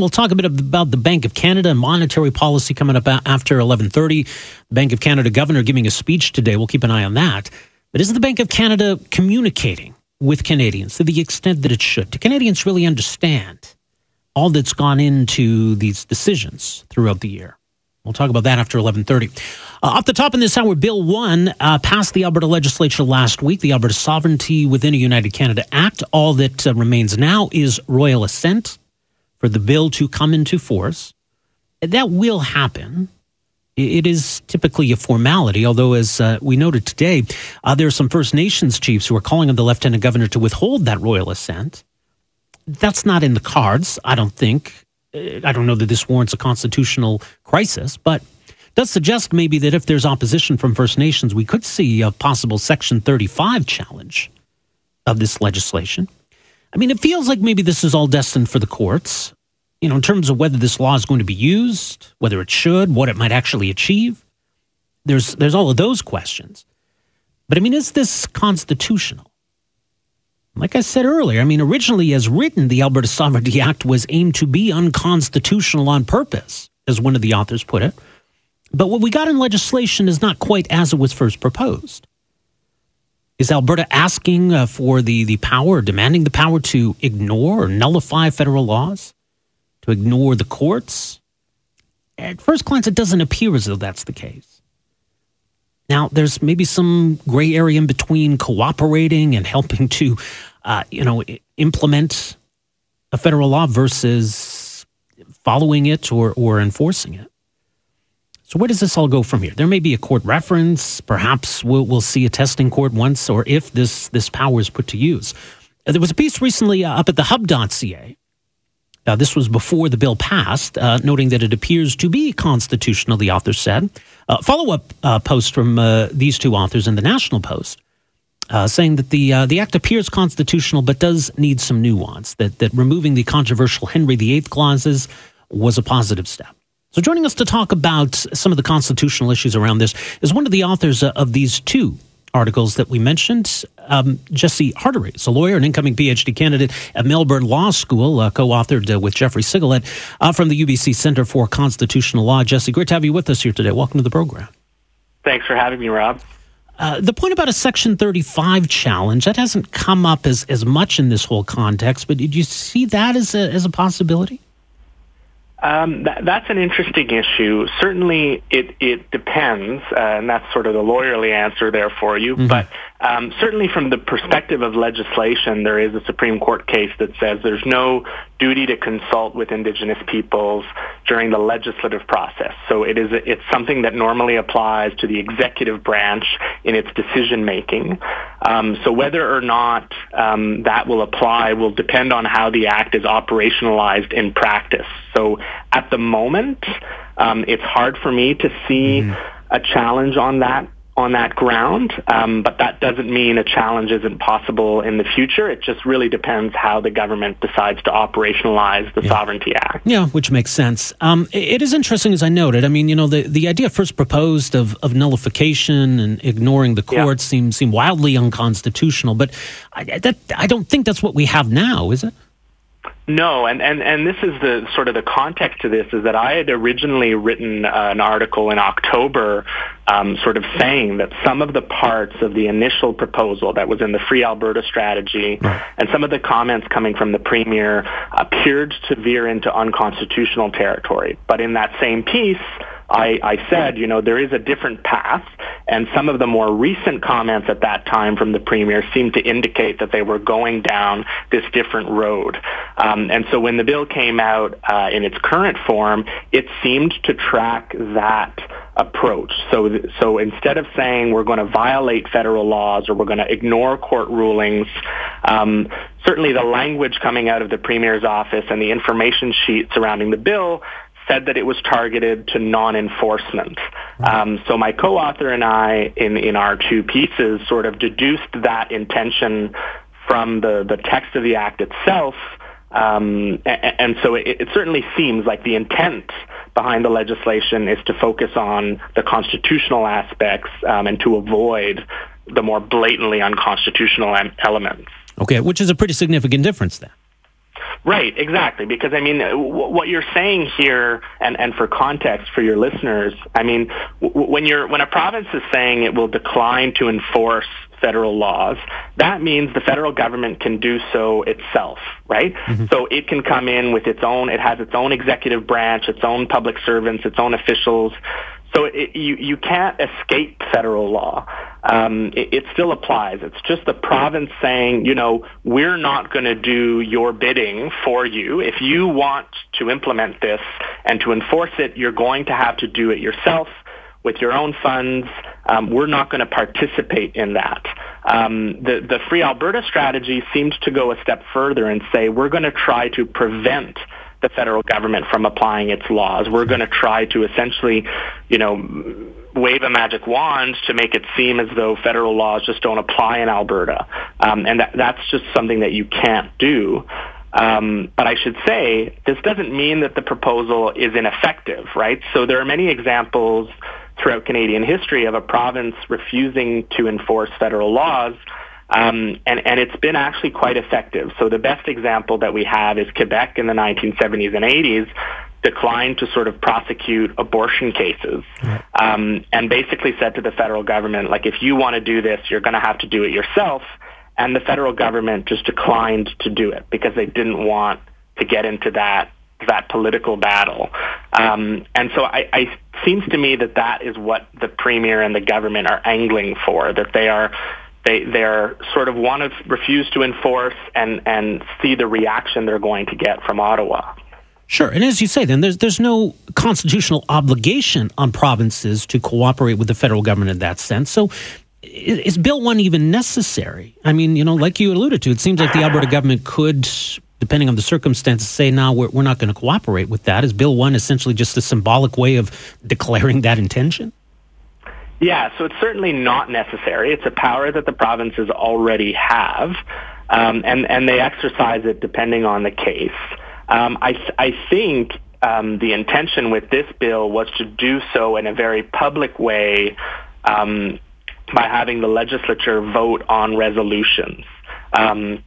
We'll talk a bit about the Bank of Canada and monetary policy coming up after 11:30. The Bank of Canada governor giving a speech today. We'll keep an eye on that. But is the Bank of Canada communicating with Canadians to the extent that it should? Do Canadians really understand all that's gone into these decisions throughout the year? We'll talk about that after 11:30. Uh, off the top in this hour, Bill 1 uh, passed the Alberta legislature last week, the Alberta Sovereignty Within a United Canada Act. All that uh, remains now is royal assent for the bill to come into force. That will happen. It is typically a formality, although, as uh, we noted today, uh, there are some First Nations chiefs who are calling on the Lieutenant Governor to withhold that royal assent. That's not in the cards, I don't think. Uh, I don't know that this warrants a constitutional crisis, but does suggest maybe that if there's opposition from First Nations, we could see a possible Section 35 challenge of this legislation. I mean, it feels like maybe this is all destined for the courts, you know, in terms of whether this law is going to be used, whether it should, what it might actually achieve. There's, there's all of those questions. But I mean, is this constitutional? Like I said earlier, I mean, originally as written, the Alberta Sovereignty Act was aimed to be unconstitutional on purpose, as one of the authors put it. But what we got in legislation is not quite as it was first proposed. Is Alberta asking uh, for the, the power, demanding the power to ignore or nullify federal laws, to ignore the courts? At first glance, it doesn't appear as though that's the case. Now, there's maybe some gray area in between cooperating and helping to, uh, you know, implement a federal law versus following it or, or enforcing it. So where does this all go from here? There may be a court reference. Perhaps we'll, we'll see a testing court once or if this, this power is put to use. Uh, there was a piece recently uh, up at the hub.ca. Uh, this was before the bill passed, uh, noting that it appears to be constitutional, the author said. Uh, Follow up uh, post from these two authors in the National Post. saying that the the act appears constitutional, but does need some nuance. That that removing the controversial Henry VIII clauses was a positive step. So, joining us to talk about some of the constitutional issues around this is one of the authors of these two articles that we mentioned, um, Jesse Hartery. is a lawyer, an incoming PhD candidate at Melbourne Law School, uh, co authored uh, with Geoffrey Sigalet uh, from the UBC Center for Constitutional Law. Jesse, great to have you with us here today. Welcome to the program. Thanks for having me, Rob. Uh, the point about a Section 35 challenge, that hasn't come up as, as much in this whole context, but did you see that as a, as a possibility? Um, that, that's an interesting issue. Certainly, it it depends, uh, and that's sort of the lawyerly answer there for you. Mm-hmm. But um, certainly, from the perspective of legislation, there is a Supreme Court case that says there's no duty to consult with Indigenous peoples during the legislative process. So it is it's something that normally applies to the executive branch in its decision making. Um, so whether or not um, that will apply will depend on how the act is operationalized in practice. So at the moment, um, it's hard for me to see mm-hmm. a challenge on that on that ground, um, but that doesn't mean a challenge isn't possible in the future. It just really depends how the government decides to operationalize the yeah. Sovereignty Act. Yeah, which makes sense. Um, it is interesting, as I noted. I mean, you know, the, the idea first proposed of, of nullification and ignoring the courts yeah. seems seem wildly unconstitutional, but I, that, I don't think that's what we have now, is it? No, and, and, and this is the sort of the context to this is that I had originally written uh, an article in October um, sort of saying that some of the parts of the initial proposal that was in the Free Alberta strategy and some of the comments coming from the Premier appeared to veer into unconstitutional territory. But in that same piece, I, I said, you know, there is a different path, and some of the more recent comments at that time from the premier seemed to indicate that they were going down this different road. Um, and so when the bill came out uh, in its current form, it seemed to track that approach. So, so instead of saying we're going to violate federal laws or we're going to ignore court rulings, um, certainly the language coming out of the premier's office and the information sheet surrounding the bill said that it was targeted to non-enforcement. Um, so my co-author and I, in, in our two pieces, sort of deduced that intention from the, the text of the act itself. Um, and, and, so it, it, certainly seems like the intent behind the legislation is to focus on the constitutional aspects um, and to avoid the more blatantly unconstitutional elements. Okay, which is a pretty significant difference then. Right, exactly. Because I mean, w- what you're saying here, and, and for context for your listeners, I mean, w- when you're when a province is saying it will decline to enforce federal laws, that means the federal government can do so itself, right? Mm-hmm. So it can come in with its own. It has its own executive branch, its own public servants, its own officials. So it, you you can't escape federal law. Um, it, it, still applies. It's just the province saying, you know, we're not going to do your bidding for you. If you want to implement this and to enforce it, you're going to have to do it yourself with your own funds. Um, we're not going to participate in that. Um, the the Free Alberta strategy seems to go a step further and say we're going to try to prevent the federal government from applying its laws. We're going to try to essentially, you know, wave a magic wand to make it seem as though federal laws just don't apply in Alberta. Um, and that, that's just something that you can't do. Um, but I should say, this doesn't mean that the proposal is ineffective, right? So there are many examples throughout Canadian history of a province refusing to enforce federal laws um, and, and it's been actually quite effective. So the best example that we have is Quebec in the 1970s and 80s declined to sort of prosecute abortion cases um, and basically said to the federal government, like, if you want to do this, you're going to have to do it yourself. And the federal government just declined to do it because they didn't want to get into that that political battle. Um, and so I, I seems to me that that is what the premier and the government are angling for, that they are they they're sort of want to refuse to enforce and and see the reaction they're going to get from Ottawa. Sure, and as you say, then there's there's no constitutional obligation on provinces to cooperate with the federal government in that sense. So, is Bill One even necessary? I mean, you know, like you alluded to, it seems like the Alberta government could, depending on the circumstances, say, "Now we're we're not going to cooperate with that. Is Bill One essentially just a symbolic way of declaring that intention? Yeah, so it's certainly not necessary. It's a power that the provinces already have, um, and and they exercise it depending on the case. Um, I I think um, the intention with this bill was to do so in a very public way um, by having the legislature vote on resolutions. Um,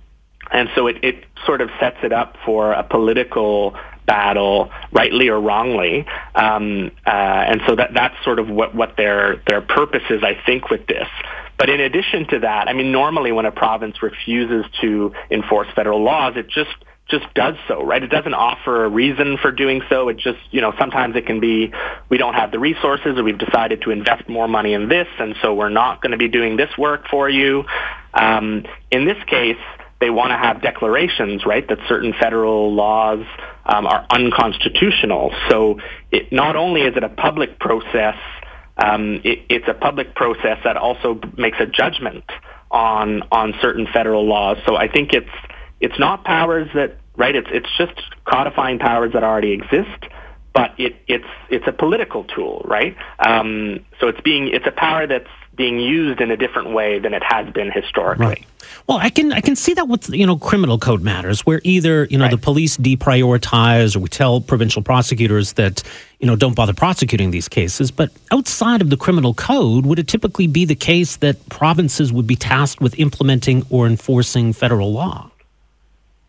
and so it, it sort of sets it up for a political battle, rightly or wrongly. Um, uh, and so that that's sort of what, what their their purpose is, I think, with this. But in addition to that, I mean, normally when a province refuses to enforce federal laws, it just just does so, right? It doesn't offer a reason for doing so. It just, you know, sometimes it can be we don't have the resources or we've decided to invest more money in this and so we're not going to be doing this work for you. Um, in this case, they want to have declarations, right, that certain federal laws um, are unconstitutional. So it, not only is it a public process, um, it, it's a public process that also makes a judgment on on certain federal laws. So I think it's it's not powers that right. It's it's just codifying powers that already exist but it, it's it's a political tool, right? Um, so it's being it's a power that's being used in a different way than it has been historically. Right. Well, I can I can see that with you know criminal code matters, where either you know right. the police deprioritize or we tell provincial prosecutors that you know don't bother prosecuting these cases. But outside of the criminal code, would it typically be the case that provinces would be tasked with implementing or enforcing federal law?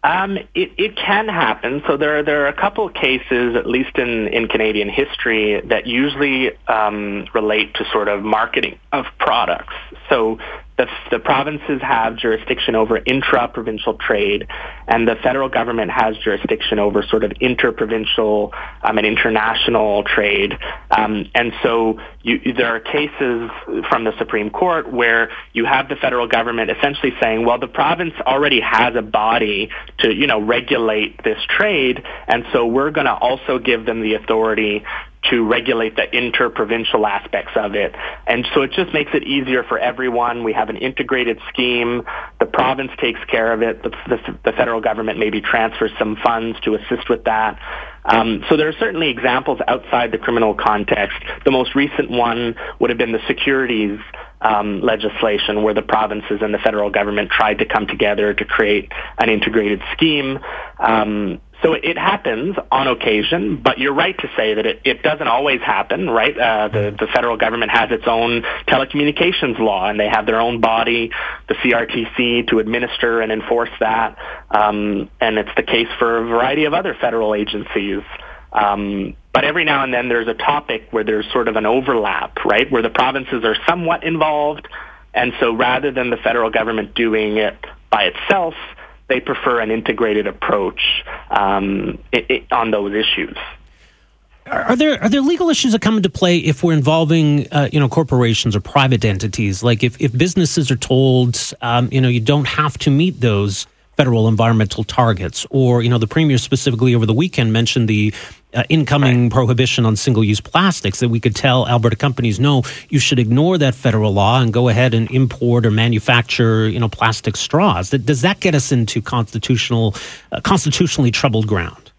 Um, it, it can happen. So there, are, there are a couple of cases, at least in, in Canadian history, that usually um, relate to sort of marketing of products. So the, the provinces have jurisdiction over intra-provincial trade, and the federal government has jurisdiction over sort of inter-provincial um, and international trade. Um, and so you, there are cases from the Supreme Court where you have the federal government essentially saying, well, the province already has a body to, you know, regulate this trade, and so we're going to also give them the authority to regulate the interprovincial aspects of it. And so it just makes it easier for everyone. We have an integrated scheme. The province takes care of it. The, the, the federal government maybe transfers some funds to assist with that. Um, so there are certainly examples outside the criminal context. The most recent one would have been the securities um, legislation where the provinces and the federal government tried to come together to create an integrated scheme. Um, So it happens on occasion, but you're right to say that it, it doesn't always happen, right? Uh, the, the federal government has its own telecommunications law, and they have their own body, the CRTC, to administer and enforce that. Um, and it's the case for a variety of other federal agencies. Um, but every now and then there's a topic where there's sort of an overlap, right, where the provinces are somewhat involved. And so rather than the federal government doing it by itself, they prefer an integrated approach um, it, it, on those issues. Are there are there legal issues that come into play if we're involving uh, you know corporations or private entities? Like if, if businesses are told um, you know you don't have to meet those federal environmental targets, or you know the premier specifically over the weekend mentioned the uh, incoming right. prohibition on single-use plastics that we could tell Alberta companies, no, you should ignore that federal law and go ahead and import or manufacture, you know, plastic straws. Does that get us into constitutional, uh, constitutionally troubled ground?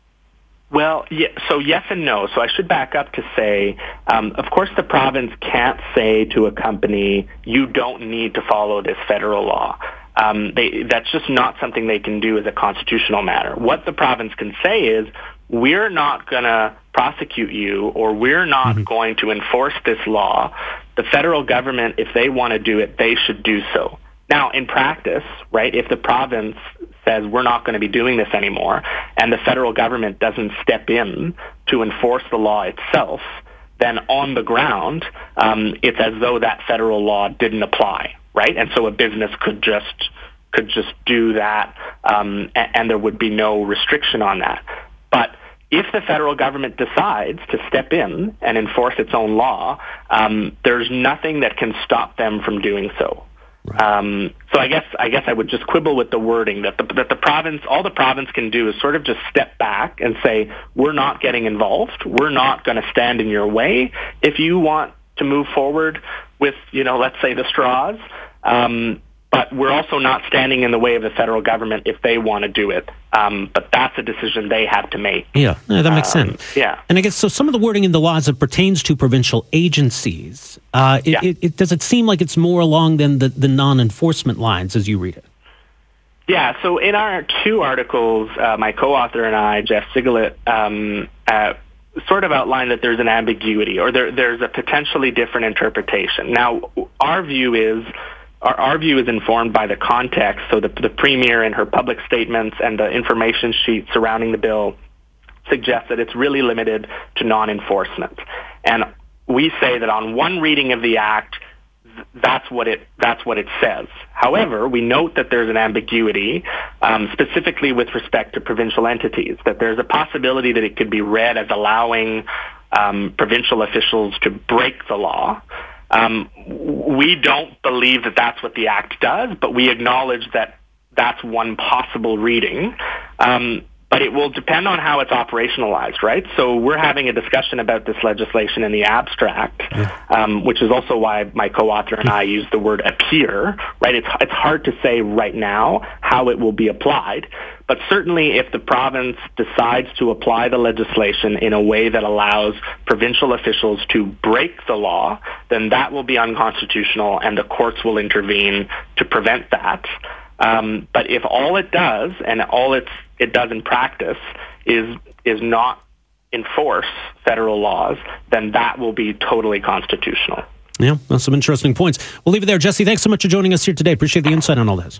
Well, yeah, so yes and no. So I should back up to say, um, of course, the province can't say to a company, you don't need to follow this federal law. Um, they, that's just not something they can do as a constitutional matter. What the province can say is, we're not going to prosecute you or we're not mm-hmm. going to enforce this law. The federal government, if they want to do it, they should do so. Now, in practice, right, if the province says we're not going to be doing this anymore and the federal government doesn't step in to enforce the law itself, then on the ground, um, it's as though that federal law didn't apply, right? And so a business could just could just do that, um, and, and there would be no restriction on that. But if the federal government decides to step in and enforce its own law, um, there's nothing that can stop them from doing so. Right. Um, so I guess I guess I would just quibble with the wording that the that the province all the province can do is sort of just step back and say we're not getting involved. We're not going to stand in your way. If you want to move forward with you know let's say the straws, um, but we're also not standing in the way of the federal government if they want to do it. Um, but that's a decision they have to make. Yeah, yeah that makes um, sense. Yeah. And I guess so some of the wording in the laws that pertains to provincial agencies, uh, it, yeah. it, it, does it seem like it's more along than the, the non-enforcement lines as you read it? Yeah, so in our two articles, uh, my co-author and I, Jeff Sigalet, um, uh, sort of outline that there's an ambiguity or there, there's a potentially different interpretation. Now, our view is our, our view is informed by the context. So the, the premier and her public statements and the information sheet surrounding the bill suggest that it's really limited to non-enforcement. And we say that on one reading of the act, that's what it that's what it says. However, we note that there's an ambiguity, um, specifically with respect to provincial entities. That there's a possibility that it could be read as allowing um, provincial officials to break the law, um, we don't believe that that's what the Act does, but we acknowledge that that's one possible reading. Um, but it will depend on how it's operationalized, right? So we're having a discussion about this legislation in the abstract, um, which is also why my co-author and I use the word appear, right? It's, it's hard to say right now how it will be applied, but certainly if the province decides to apply the legislation in a way that allows provincial officials to break the law, then that will be unconstitutional and the courts will intervene to prevent that. Um, but if all it does and all it's, it does in practice is is not enforce federal laws, then that will be totally constitutional. Yeah, that's some interesting points. We'll leave it there. Jesse, thanks so much for joining us here today. Appreciate the insight on all this.